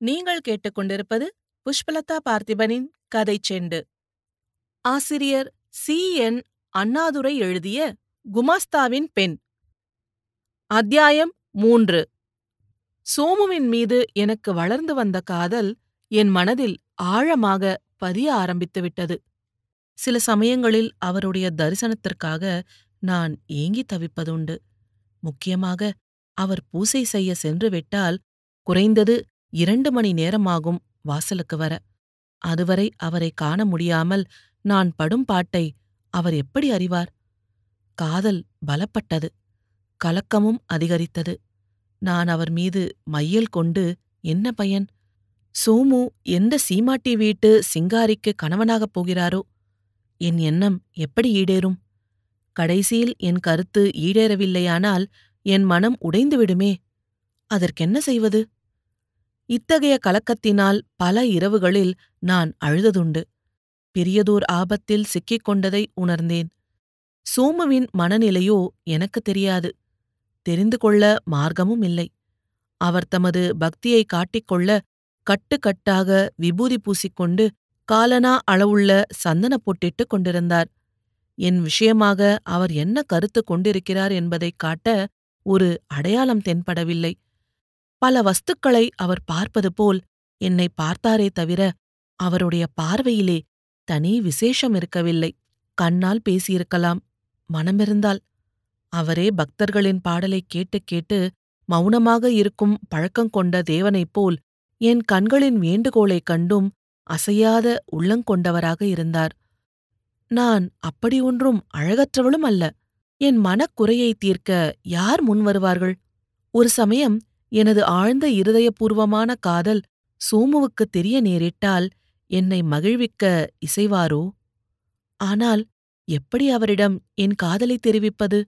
நீங்கள் கேட்டுக்கொண்டிருப்பது புஷ்பலதா பார்த்திபனின் கதை செண்டு. ஆசிரியர் சி. என். அண்ணாதுரை எழுதிய குமாஸ்தாவின் பெண். அத்தியாயம் மூன்று. சோமுவின் மீது எனக்கு வளர்ந்து வந்த காதல் என் மனதில் ஆழமாக பதிய ஆரம்பித்துவிட்டது சில சமயங்களில் அவருடைய தரிசனத்திற்காக நான் ஏங்கி தவிப்பதுண்டு. முக்கியமாக அவர் பூசை செய்ய சென்று விட்டால் குறைந்தது இரண்டு மணி நேரமாகும் வாசலுக்கு வர. அதுவரை அவரை காண முடியாமல் நான் படும் பாட்டை அவர் எப்படி அறிவார்? காதல் பலப்பட்டது. கலக்கமும் அதிகரித்தது. நான் அவர் மீது மையல் கொண்டு என்ன பயன்? சோமு எந்த சீமாட்டி வீட்டு சிங்காரிக்கு கணவனாகப் போகிறாரோ? என் எண்ணம் எப்படி ஈடேறும்? கடைசியில் என் கருத்து ஈடேறவில்லையானால் என் மனம் உடைந்துவிடுமே அதற்கென்ன செய்வது? இத்தகைய கலக்கத்தினால் பல இரவுகளில் நான் அழுததுண்டு. பெரியதோர் ஆபத்தில் சிக்கிக் கொண்டதை உணர்ந்தேன். சோமுவின் மனநிலையோ எனக்கு தெரியாது. தெரிந்து கொள்ள மார்க்கமும் இல்லை. அவர் தமது பக்தியை காட்டிக்கொள்ள கட்டுக்கட்டாக விபூதி பூசிக்கொண்டு காலனா அளவுள்ள சந்தன பொட்டிட்டுக் கொண்டிருந்தார். என் விஷயமாக அவர் என்ன கருத்து கொண்டிருக்கிறார் என்பதைக் காட்ட ஒரு அடையாளம் தென்படவில்லை. பல வஸ்துக்களை அவர் பார்ப்பது போல் என்னை பார்த்தாரே தவிர அவருடைய பார்வையிலே தனி விசேஷம் இருக்கவில்லை. கண்ணால் பேசியிருக்கலாம். மனமிருந்தால். அவரே பக்தர்களின் பாடலைக் கேட்டு கேட்டு மௌனமாக இருக்கும் பழக்கம் கொண்ட தேவனைப் போல் என் கண்களின் வேண்டுகோளைக் கண்டும் அசையாத உள்ளங்கொண்டவராக இருந்தார். நான் அப்படி ஒன்றும் அழகற்றவளும் அல்ல. என் மனக்குறையை தீர்க்க யார் முன்வருவார்கள்? ஒரு சமயம் எனது ஆழ்ந்த இருதயபூர்வமான காதல் சோமுவுக்கு தெரிய நேரிட்டால் என்னை மகிழ்விக்க இசைவாரோ? ஆனால் எப்படி அவரிடம் என் காதலை தெரிவிப்பது?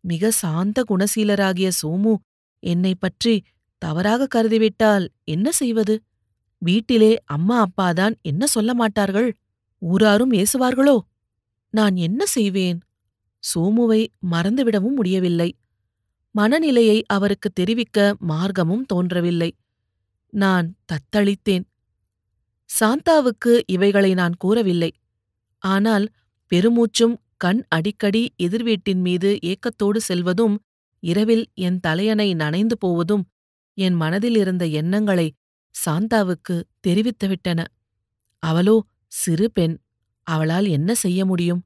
மிக சாந்த குணசீலராகிய சோமு என்னை பற்றி தவறாக கருதிவிட்டால் என்ன செய்வது? வீட்டிலே அம்மா அப்பாதான் என்ன சொல்ல மாட்டார்கள்? ஊராரும் ஏசுவார்களோ? நான் என்ன செய்வேன்? சோமுவை மறந்துவிடவும் முடியவில்லை. மனநிலையை அவருக்கு தெரிவிக்க மார்க்கமும் தோன்றவில்லை. நான் தத்தளித்தேன். சாந்தாவுக்கு இவைகளை நான் கூறவில்லை. ஆனால் பெருமூச்சும் கண் அடிக்கடி எதிர்வீட்டின் மீது ஏக்கத்தோடு செல்வதும் இரவில் என் தலையணை நனைந்து போவதும் என் மனதில் இருந்த எண்ணங்களை சாந்தாவுக்கு தெரிவித்துவிட்டன. அவளோ சிறு பெண். அவளால் என்ன செய்ய முடியும்?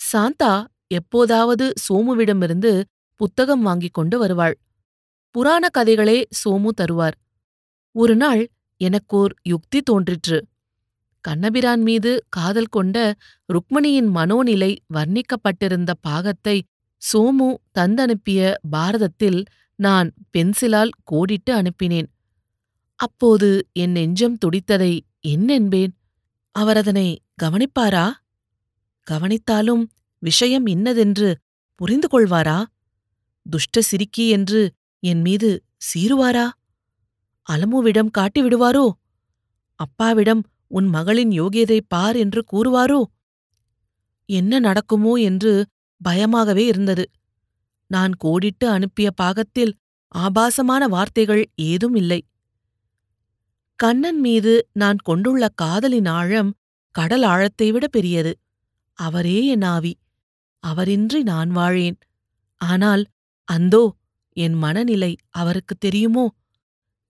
சாந்தா எப்போதாவது சோமுவிடமிருந்து புத்தகம் வாங்கிக் கொண்டு வருவாள். புராண கதைகளே சோமு தருவார். ஒரு நாள் எனக்கோர் யுக்தி தோன்றிற்று. கண்ணபிரான் மீது காதல் கொண்ட ருக்மணியின் மனோநிலை வர்ணிக்கப்பட்டிருந்த பாகத்தை சோமு தந்தனுப்பிய பாரதத்தில் நான் பென்சிலால் கோடிட்டு அனுப்பினேன். அப்போது என் நெஞ்சம் துடித்ததை என்னென்பேன் அவர் அதனை கவனிப்பாரா? கவனித்தாலும் விஷயம் இன்னதென்று புரிந்து கொள்வாரா? துஷ்ட சிரிக்கி என்று என் மீது சீருவாரா அலமுவிடம் காட்டிவிடுவாரோ அப்பாவிடம் உன் மகளின் யோகியதை பார் என்று கூறுவாரோ? என்ன நடக்குமோ என்று பயமாகவே இருந்தது. நான் கோடிட்டு அனுப்பிய பாகத்தில் ஆபாசமான வார்த்தைகள் ஏதும் இல்லை. கண்ணன் மீது நான் கொண்டுள்ள காதலின் ஆழம் கடல் ஆழத்தை விட பெரியது. அவரே என் ஆவி. அவரின்றி நான் வாழேன். ஆனால் அந்தோ என் மனநிலை அவருக்கு தெரியுமோ?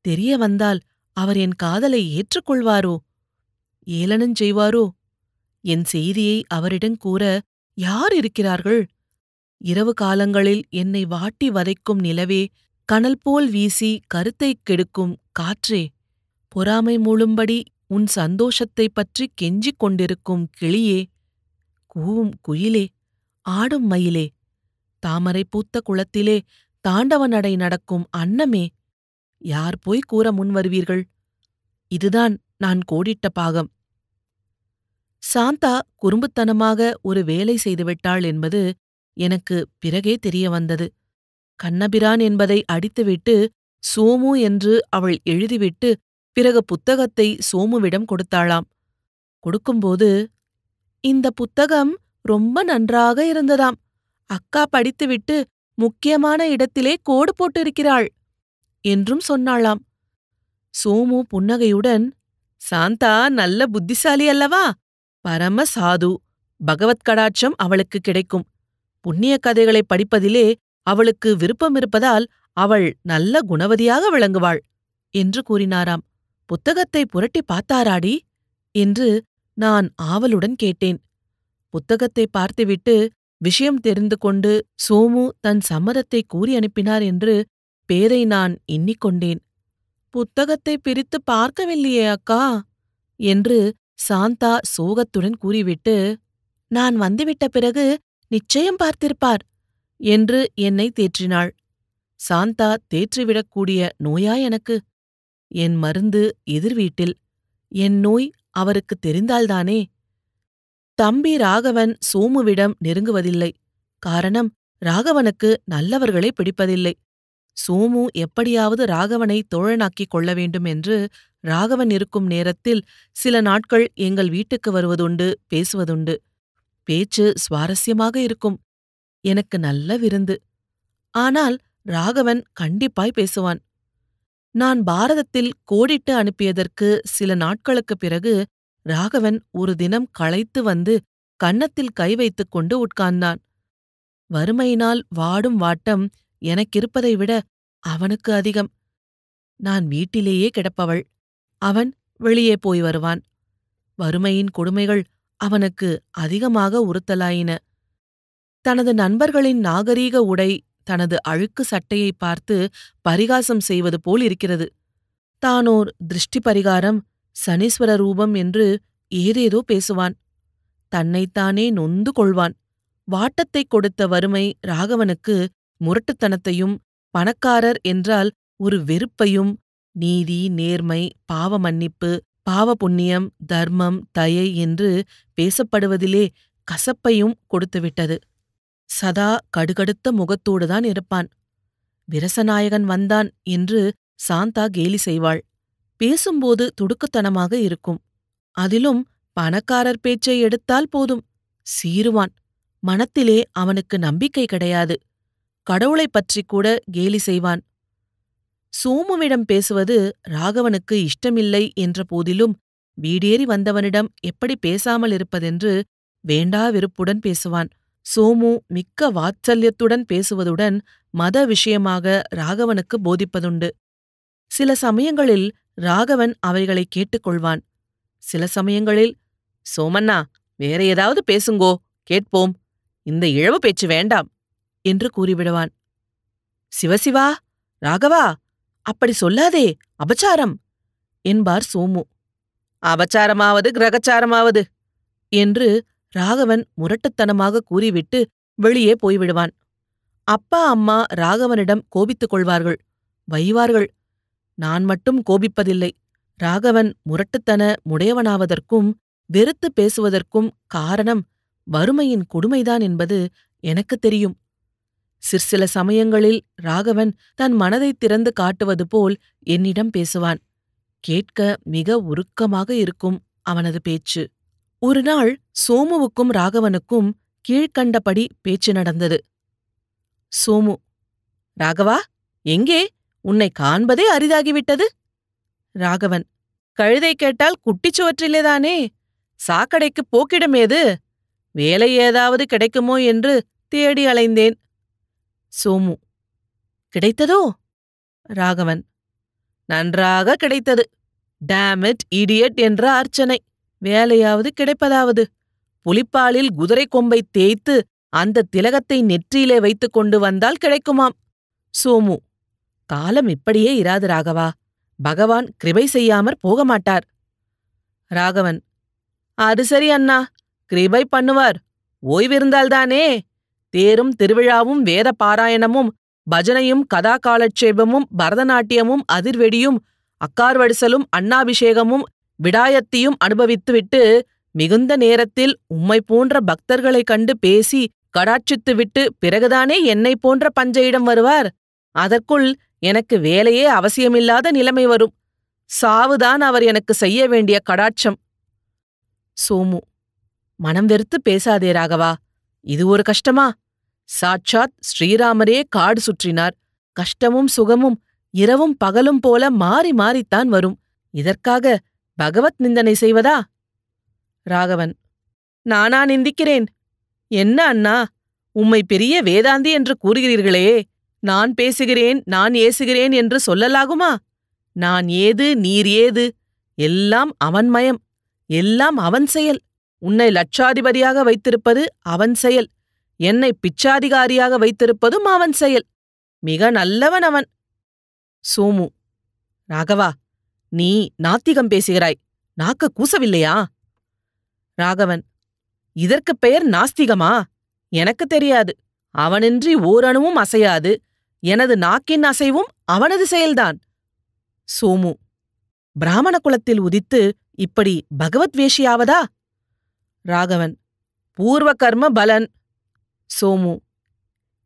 தெரிய வந்தால் அவர் என் காதலை ஏற்றுக்கொள்வாரோ? ஏளனஞ் செய்வாரோ? என் செய்தியை அவரிடம் கூற யார் இருக்கிறார்கள்? இரவு காலங்களில் என்னை வாட்டி வதைக்கும் நிலவே கனல் போல் வீசி கருத்தைக் கெடுக்கும் காற்றே. பொறாமை மூழும்படி உன் சந்தோஷத்தைப் பற்றி கெஞ்சிக் கொண்டிருக்கும் கிளியே கூவும் குயிலே ஆடும் மயிலே. தாமரை பூத்த குளத்திலே தாண்டவ நடை நடக்கும் அன்னமே. யார் போய் கூற முன்வருவீர்கள் இதுதான் நான் கோடிட்ட பாகம். சாந்தா குறும்புத்தனமாக ஒரு வேலை செய்துவிட்டாள் என்பது எனக்கு பிறகே தெரிய வந்தது. கண்ணபிரான் என்பதை அடித்துவிட்டு சோமு என்று அவள் எழுதிவிட்டு பிறகு புத்தகத்தை சோமுவிடம் கொடுத்தாளாம். கொடுக்கும்போது இந்த புத்தகம் ரொம்ப நன்றாக இருந்ததாம். அக்கா படித்துவிட்டு முக்கியமான இடத்திலே கோடு போட்டிருக்கிறாள் என்றும் சொன்னாளாம். சோமு புன்னகையுடன் சாந்தா நல்ல புத்திசாலி அல்லவா? பரம சாது பகவத்கடாட்சம் அவளுக்கு கிடைக்கும். புண்ணிய கதைகளை படிப்பதிலே அவளுக்கு விருப்பமிருப்பதால் அவள் நல்ல குணவதியாக விளங்குவாள் என்று கூறினாராம். புத்தகத்தை புரட்டி பார்த்தாராடி? என்று நான் ஆவலுடன் கேட்டேன். புத்தகத்தை பார்த்துவிட்டு விஷயம் தெரிந்து கொண்டு சோமு தன் சம்மதத்தை கூறி அனுப்பினார் என்று பேரை நான் எண்ணிக்கொண்டேன் புத்தகத்தை பிரித்து பார்க்கவில்லையே அக்கா என்று சாந்தா சோகத்துடன் கூறிவிட்டு நான் வந்துவிட்ட பிறகு நிச்சயம் பார்த்திருப்பார் என்று என்னை தேற்றினாள். சாந்தா தேற்றிவிடக்கூடிய நோயா எனக்கு. என் மருந்து எதிர்வீட்டில். என் நோய் அவருக்கு தெரிந்தால்தானே. தம்பி ராகவன் சோமுவிடம் நெருங்குவதில்லை. காரணம் ராகவனுக்கு நல்லவர்களை பிடிப்பதில்லை. சோமு எப்படியாவது ராகவனை தோழனாக்கிக் கொள்ள வேண்டும் என்று ராகவன் இருக்கும் நேரத்தில் சில நாட்கள் எங்கள் வீட்டுக்கு வருவதுண்டு பேசுவதுண்டு. பேச்சு சுவாரஸ்யமாக இருக்கும். எனக்கு நல்ல விருந்து. ஆனால் ராகவன் கண்டிப்பாய் பேசுவான். நான் பாரதத்தில் கோடிட்டு அனுப்பியதற்கு சில நாட்களுக்குப் பிறகு ராகவன் ஒரு தினம் களைத்து வந்து கன்னத்தில் கை வைத்துக் கொண்டு உட்கார்ந்தான். வறுமையினால் வாடும் வாட்டம் எனக்கிருப்பதை விட அவனுக்கு அதிகம். நான் வீட்டிலேயே கிடப்பவள். அவன் வெளியே போய் வருவான். வறுமையின் கொடுமைகள் அவனுக்கு அதிகமாக உறுத்தலாயின. தனது நண்பர்களின் நாகரீக உடை தனது அழுக்கு சட்டையை பார்த்து பரிகாசம் செய்வது போல் இருக்கிறது. தானோர் திருஷ்டி பரிகாரம் சனீஸ்வர ரூபம் என்று ஏதேதோ பேசுவான். தன்னைத்தானே நொந்து கொள்வான். வாட்டத்தைக் கொடுத்த வறுமை ராகவனுக்கு முரட்டுத்தனத்தையும் பணக்காரர் என்றால் ஒரு வெறுப்பையும் நீதி நேர்மை பாவ மன்னிப்பு பாவ புண்ணியம் தர்மம் தயை என்று பேசப்படுவதிலே கசப்பையும் கொடுத்துவிட்டது. சதா கடுகடுத்த முகத்தோடுதான் இருப்பான். விரசநாயகன் வந்தான் என்று சாந்தா கேலி செய்வாள். பேசும்போது துடுக்குத்தனமாக இருக்கும். அதிலும் பணக்காரர் பேச்சை எடுத்தால் போதும். சீருவான். மனத்திலே அவனுக்கு நம்பிக்கை கிடையாது. கடவுளைப் பற்றிக் கூட கேலி செய்வான். சோமுவிடம் பேசுவது ராகவனுக்கு இஷ்டமில்லை என்ற போதிலும் வீடேறி வந்தவனிடம் எப்படி பேசாமல் இருப்பதென்று வேண்டா வெறுப்புடன் பேசுவான். சோமு மிக்க வாத்சல்யத்துடன் பேசுவதுடன் மத விஷயமாக ராகவனுக்கு போதிப்பதுண்டு. சில சமயங்களில் ராகவன் அவைகளை கேட்டுக்கொள்வான். சில சமயங்களில் சோமண்ணா வேற ஏதாவது பேசுங்கோ கேட்போம். இந்த இழவு பேச்சு வேண்டாம் என்று கூறிவிடுவான். சிவசிவா ராகவா அப்படி சொல்லாதே அபச்சாரம் என்பார் சோமு. அபச்சாரமாவது கிரகச்சாரமாவது என்று ராகவன் முரட்டுத்தனமாக கூறிவிட்டு வெளியே போய்விடுவான். அப்பா அம்மா ராகவனிடம் கோபித்துக் கொள்வார்கள். வைவார்கள். நான் மட்டும் கோபிப்பதில்லை. ராகவன் முரட்டுத்தன முடையவனாவதற்கும் வெறுத்து பேசுவதற்கும் காரணம் வறுமையின் கொடுமைதான் என்பது எனக்குத் தெரியும். சிற்சில சமயங்களில் ராகவன் தன் மனதைத் திறந்து காட்டுவது போல் என்னிடம் பேசுவான். கேட்க மிக உருக்கமாக இருக்கும் அவனது பேச்சு. ஒரு நாள் சோமுவுக்கும் ராகவனுக்கும் கீழ்க்கண்டபடி பேச்சு நடந்தது. சோமு ராகவா எங்கே? உன்னை காண்பதே அரிதாகிவிட்டது. ராகவன் கழுதை கேட்டால் குட்டிச்சுவற்றிலேதானே சாக்கடைக்குப் போக்கிடமேது வேலை ஏதாவது கிடைக்குமோ என்று தேடி அலைந்தேன். சோமு கிடைத்ததோ? ராகவன் நன்றாக கிடைத்தது. டேமிட் இடியட் என்ற அர்ச்சனை. வேலையாவது கிடைப்பதாவது. புலிப்பாலில் குதிரை கொம்பை தேய்த்து அந்த திலகத்தை நெற்றியிலே வைத்துக் கொண்டு வந்தால் கிடைக்குமாம். சோமு காலம் இப்படியே இராது ராகவா. பகவான் கிருபை செய்யாமற் போக மாட்டார் ராகவன் அது சரி அண்ணா கிருபை பண்ணுவார். ஓய்விருந்தால்தானே? தேரும் திருவிழாவும் வேத பாராயணமும் பஜனையும் கதா காலட்சேபமும் பரதநாட்டியமும் அதிர்வெடியும் அக்கார்வடிசலும் அண்ணாபிஷேகமும் விடாயத்தையும் அனுபவித்துவிட்டு மிகுந்த நேரத்தில் உம்மை போன்ற பக்தர்களைக் கண்டு பேசி கடாட்சித்துவிட்டு பிறகுதானே என்னை போன்ற பஞ்சையிடம் வருவார்? அதற்குள் எனக்கு வேலையே அவசியமில்லாத நிலைமை வரும். சாவுதான் அவர் எனக்கு செய்ய வேண்டிய கடாட்சம். சோமு மனம் வெறுத்து பேசாதே ராகவா இது ஒரு கஷ்டமா? சாட்சாத் ஸ்ரீராமரே காடு சுற்றினார். கஷ்டமும் சுகமும் இரவும் பகலும் போல மாறி மாறித்தான் வரும். இதற்காக பகவத் நிந்தனை செய்வதா? ராகவன் நானா நிந்திக்கிறேன். என்ன அண்ணா உம்மை பெரிய வேதாந்தி என்று கூறுகிறீர்களே. நான் பேசுகிறேன் நான் ஏசுகிறேன் என்று சொல்லலாகுமா? நான் ஏது நீர் ஏது? எல்லாம் அவன் மயம். எல்லாம் அவன் செயல். உன்னை லட்சாதிபதியாக வைத்திருப்பது அவன் செயல். என்னை பிச்சாதிகாரியாக வைத்திருப்பதும் அவன் செயல். மிக நல்லவன் அவன். சோமு ராகவா நீ நாத்திகம் பேசுகிறாய். நாக்க கூசவில்லையா? ராகவன் இதற்குப் பெயர் நாஸ்திகமா? எனக்கு தெரியாது. அவனின்றி ஓரணுவும் அசையாது. எனது நாக்கின் அசைவும் அவனது செயல்தான். சோமு. பிராமண குலத்தில் உதித்து இப்படி பகவத் வேஷியாவதா? ராகவன். பூர்வ கர்ம பலன். சோமு.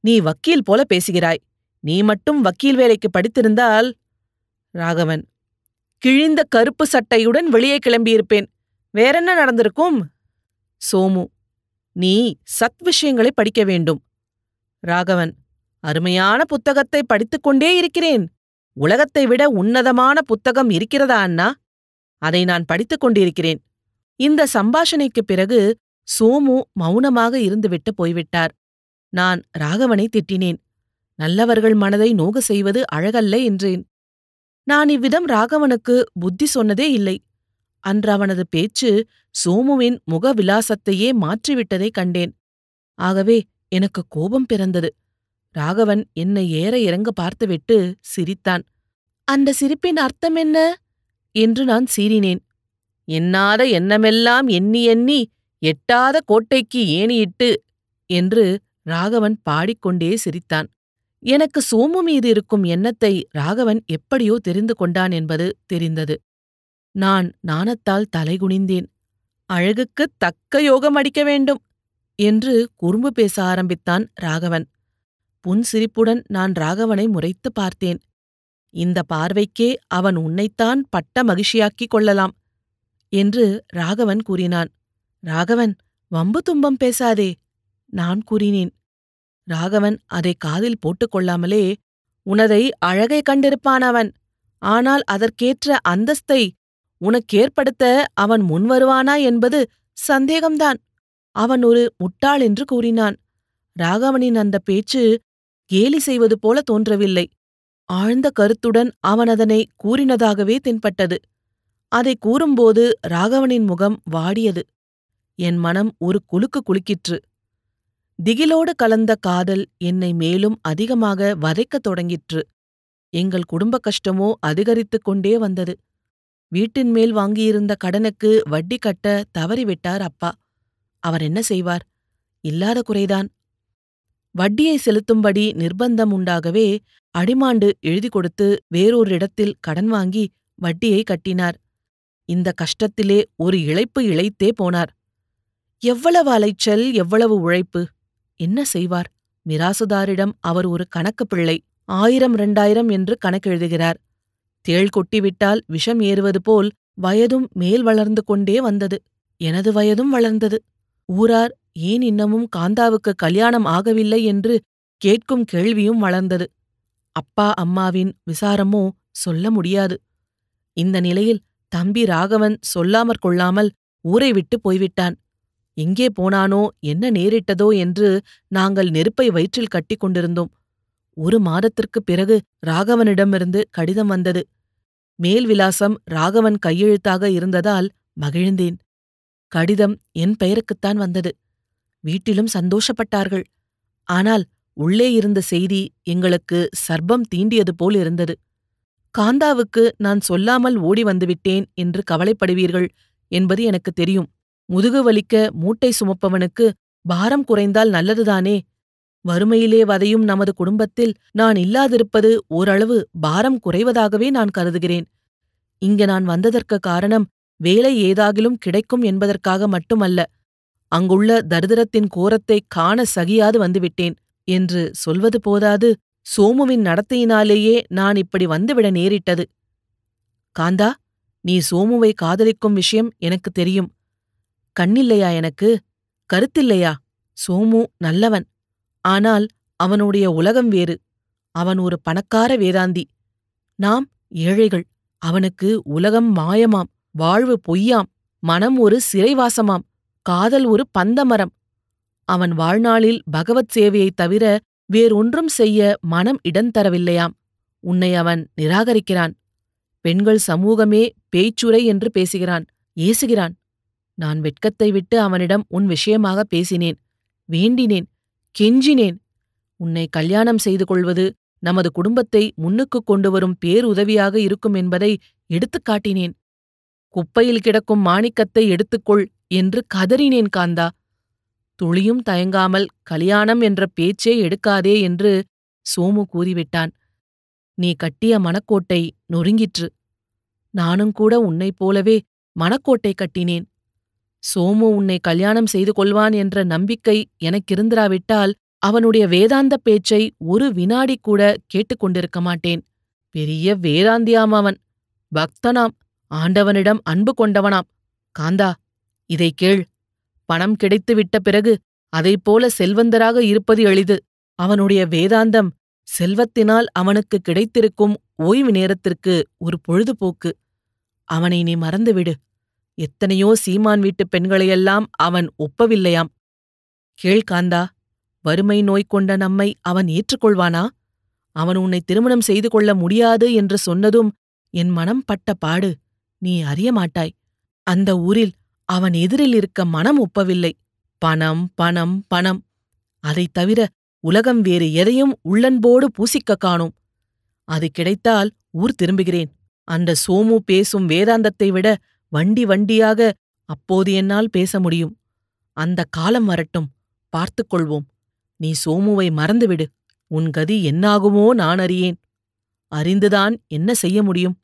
நீ வக்கீல் போல பேசுகிறாய். நீ மட்டும் வக்கீல் வேலைக்கு படித்திருந்தால்? ராகவன். கிழிந்த கருப்பு சட்டையுடன் வெளியே கிளம்பியிருப்பேன். வேறென்ன நடந்திருக்கும்? சோமு. நீ சத் விஷயங்களை படிக்க வேண்டும். ராகவன் அருமையான புத்தகத்தை படித்துக் கொண்டே இருக்கிறேன். உலகத்தை விட உன்னதமான புத்தகம் இருக்கிறதா அண்ணா? அதை நான் படித்துக் கொண்டிருக்கிறேன். இந்த சம்பாஷணைக்குப் பிறகு சோமு மௌனமாக இருந்துவிட்டு போய்விட்டார். நான் ராகவனை திட்டினேன். நல்லவர்கள் மனதை நோக செய்வது அழகல்ல என்றேன். நான் இவ்விதம் ராகவனுக்கு புத்தி சொன்னதே இல்லை. அன்று அவனது பேச்சு சோமுவின் முக விலாசத்தையே மாற்றிவிட்டதைக் கண்டேன். ஆகவே எனக்கு கோபம் பிறந்தது. ராகவன் என்னை ஏற இறங்க பார்த்துவிட்டு சிரித்தான். அந்த சிரிப்பின் அர்த்தம் என்ன? என்று நான் சீறினேன். எண்ணாத எண்ணமெல்லாம் எண்ணி எண்ணி எட்டாத கோட்டைக்கு ஏணியிட்டு என்று ராகவன் பாடிக்கொண்டே சிரித்தான். எனக்கு சோமு மீது இருக்கும் எண்ணத்தை ராகவன் எப்படியோ தெரிந்து கொண்டான் என்பது தெரிந்தது. நான் நாணத்தால் தலைகுனிந்தேன். அழகுக்குத் தக்க யோகம் அடிக்க வேண்டும். என்று குறும்பு பேச ஆரம்பித்தான் ராகவன். புன்சிரிப்புடன் நான் ராகவனை முறைத்து பார்த்தேன். இந்த பார்வைக்கே அவன் உன்னைத்தான் பட்ட மகிழ்ச்சியாக்கிக் கொள்ளலாம் என்று ராகவன் கூறினான். ராகவன் வம்பு தும்பம் பேசாதே நான் கூறினேன். ராகவன் அதை காதில் போட்டுக்கொள்ளாமலே உனதை அழகை கண்டிருப்பான் அவன் ஆனால் அதற்கேற்ற அந்தஸ்தை உனக்கேற்படுத்த அவன் முன்வருவானா என்பது சந்தேகம்தான். அவன் ஒரு முட்டாள் என்று கூறினான். ராகவனின் அந்த பேச்சு கேலி செய்வது போல தோன்றவில்லை. ஆழ்ந்த கருத்துடன் அவன் அதனை கூறினதாகவே தென்பட்டது. அதை கூறும்போது ராகவனின் முகம் வாடியது. என் மனம் ஒரு குலுக்கு குலுக்கிற்று. திகிலோடு கலந்த காதல் என்னை மேலும் அதிகமாக வதைக்கத் தொடங்கிற்று. எங்கள் குடும்ப கஷ்டமோ அதிகரித்துக் கொண்டே வந்தது. வீட்டின் மேல் வாங்கியிருந்த கடனுக்கு வட்டி கட்ட தவறிவிட்டார் அப்பா. அவர் என்ன செய்வார்? இல்லாத குறைதான். வட்டியை செலுத்தும்படி நிர்பந்தம் உண்டாகவே அடிமாண்டு எழுதி கொடுத்து வேறொரு இடத்தில் கடன் வாங்கி வட்டியை கட்டினார். இந்த கஷ்டத்திலே ஒரு இழைப்பு இழைத்தே போனார். எவ்வளவு அலைச்சல் எவ்வளவு உழைப்பு. என்ன செய்வார்? மிராசுதாரிடம் அவர் ஒரு கணக்கு பிள்ளை ஆயிரம் ரெண்டாயிரம் என்று கணக்கெழுதுகிறார். தேள் கொட்டிவிட்டால் விஷம் ஏறுவது போல் வயதும் மேல் வளர்ந்து கொண்டே வந்தது. எனது வயதும் வளர்ந்தது. ஊரார் ஏன் இன்னமும் காந்தாவுக்கு கல்யாணம் ஆகவில்லை என்று கேட்கும் கேள்வியும் வளர்ந்தது. அப்பா அம்மாவின் விசாரமோ சொல்ல முடியாது. இந்த நிலையில் தம்பி ராகவன் சொல்லாமற் கொள்ளாமல் ஊரை விட்டு போய்விட்டான். எங்கே போனானோ என்ன நேரிட்டதோ என்று நாங்கள் நெருப்பை வயிற்றில் கட்டிக் கொண்டிருந்தோம். ஒரு மாதத்திற்குப் பிறகு ராகவனிடமிருந்து கடிதம் வந்தது. மேல் விலாசம் ராகவன் கையெழுத்தாக இருந்ததால் மகிழ்ந்தேன். கடிதம் என் பெயருக்குத்தான் வந்தது. வீட்டிலும் சந்தோஷப்பட்டார்கள். ஆனால் உள்ளே இருந்த செய்தி எங்களுக்கு சர்ப்பம் தீண்டியது போல் இருந்தது. காந்தாவுக்கு நான் சொல்லாமல் ஓடி வந்துவிட்டேன் என்று கவலைப்படுவீர்கள் என்பது எனக்கு தெரியும். முதுகு வலிக்க மூட்டை சுமப்பவனுக்கு பாரம் குறைந்தால் நல்லதுதானே? வறுமையிலே வதையும் நமது குடும்பத்தில் நான் இல்லாதிருப்பது ஓரளவு பாரம் குறைவதாகவே நான் கருதுகிறேன். இங்க நான் வந்ததற்கு காரணம் வேலை ஏதாகிலும் கிடைக்கும் என்பதற்காக மட்டுமல்ல அங்குள்ள தரிதிரத்தின் கோரத்தை காண சகியாது வந்துவிட்டேன் என்று சொல்வது போதாது சோமுவின் நடத்தையினாலேயே நான் இப்படி வந்துவிட நேரிட்டது. காந்தா நீ சோமுவை காதலிக்கும் விஷயம் எனக்கு தெரியும். கண்ணில்லையா எனக்கு? கருத்தில்லையா? சோமு நல்லவன். ஆனால் அவனுடைய உலகம் வேறு. அவன் ஒரு பணக்கார வேதாந்தி. நாம் ஏழைகள். அவனுக்கு உலகம் மாயமாம். வாழ்வு பொய்யாம் மனம் ஒரு சிறைவாசமாம் காதல் ஒரு பந்தமரம். அவன் வாழ்நாளில் பகவத் சேவையைத் தவிர வேறொன்றும் செய்ய மனம் இடந்தரவில்லையாம் உன்னை அவன் நிராகரிக்கிறான். பெண்கள் சமூகமே பேச்சுரை என்று பேசுகிறான் ஏசுகிறான். நான் வெட்கத்தை விட்டு அவனிடம் உன் விஷயமாக பேசினேன் வேண்டினேன் கெஞ்சினேன். உன்னை கல்யாணம் செய்து கொள்வது நமது குடும்பத்தை முன்னுக்குக் கொண்டு வரும் பேருதவியாக இருக்கும் என்பதை எடுத்துக் காட்டினேன். குப்பையில் கிடக்கும் மாணிக்கத்தை எடுத்துக்கொள் என்று கதறினேன் காந்தா. துளியும் தயங்காமல் கல்யாணம் என்ற பேச்சே எடுக்காதே என்று சோமு கூறிவிட்டான். நீ கட்டிய மணக்கோட்டை நொறுங்கிற்று. நானும் கூட உன்னைப் போலவே மணக்கோட்டை கட்டினேன். சோமு உன்னை கல்யாணம் செய்து கொள்வான் என்ற நம்பிக்கை எனக்கிருந்திராவிட்டால் அவனுடைய வேதாந்த பேச்சை ஒரு வினாடி கூட கேட்டுக்கொண்டிருக்க மாட்டேன். பெரிய வேதாந்தியாம் அவன். பக்தனாம். ஆண்டவனிடம் அன்பு கொண்டவனாம். காந்தா இதை கேள். பணம் கிடைத்துவிட்ட பிறகு அதைப்போல செல்வந்தராக இருப்பது எளிது. அவனுடைய வேதாந்தம் செல்வத்தினால் அவனுக்கு கிடைத்திருக்கும் ஓய்வு நேரத்திற்கு ஒரு பொழுதுபோக்கு. அவனை நீ மறந்துவிடு. எத்தனையோ சீமான் வீட்டுப் பெண்களையெல்லாம் அவன் ஒப்பவில்லையாம். கேள் காந்தா வறுமை நோய் கொண்ட நம்மை அவன் ஏற்றுக்கொள்வானா? அவன் உன்னை திருமணம் செய்து கொள்ள முடியாது என்று சொன்னதும் என் மனம் பட்ட பாடு. நீ அறிய மாட்டாய். அந்த ஊரில் அவன் எதிரில் இருக்க மனம் ஒப்பவில்லை. பணம் பணம் பணம். அதைத் தவிர உலகம் வேறு எதையும் உள்ளன்போடு பூசிக்க காணோம். அது கிடைத்தால் ஊர் திரும்புகிறேன். அந்த சோமு பேசும் வேதாந்தத்தை விட வண்டி வண்டியாக அப்போது என்னால் பேச முடியும். அந்த காலம் வரட்டும். பார்த்துக் கொள்வோம். நீ சோமுவை மறந்துவிடு. உன் கதி என்னாகுமோ நான் அறியேன். அறிந்துதான் என்ன செய்ய முடியும்?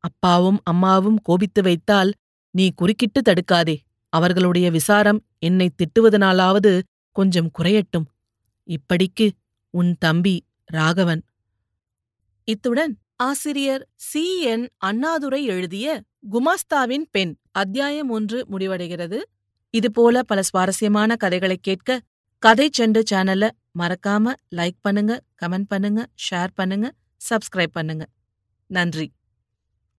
அப்பாவும் அம்மாவும் கோபித்து வைத்தால் நீ குறுக்கிட்டு தடுக்காதே. அவர்களுடைய விசாரம் என்னை திட்டுவதனாலாவது கொஞ்சம் குறையட்டும். இப்படிக்கு உன் தம்பி ராகவன். இத்துடன் ஆசிரியர் சி. என். அண்ணாதுரை எழுதிய குமாஸ்தாவின் பெண் அத்தியாயம் ஒன்று முடிவடைகிறது. இதுபோல பல சுவாரஸ்யமான கதைகளைக் கேட்க கதை செண்டு சேனல்ல மறக்காம லைக் பண்ணுங்க கமெண்ட் பண்ணுங்க ஷேர் பண்ணுங்க சப்ஸ்கிரைப் பண்ணுங்க. நன்றி.